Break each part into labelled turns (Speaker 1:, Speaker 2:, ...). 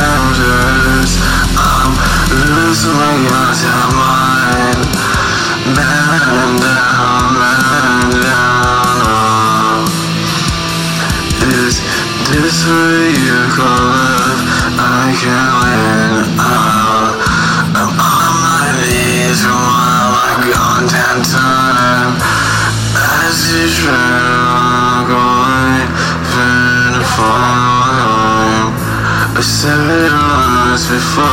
Speaker 1: This. I'm losing my goddamn mind. Man down, man down. Oh. Is this what you call love? I can't win. Oh. I'm on my knees from all I've gone down time. As you try I said it once before,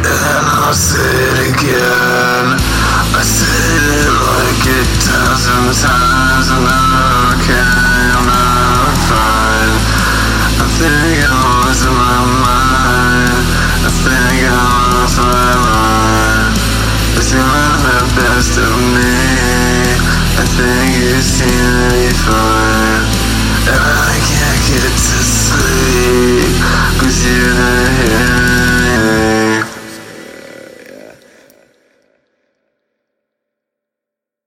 Speaker 1: and I'll say it again. I said it like a dozen times, and I can't, I'm fine. I think I lost my mind. I think I lost my mind. You are the best of me.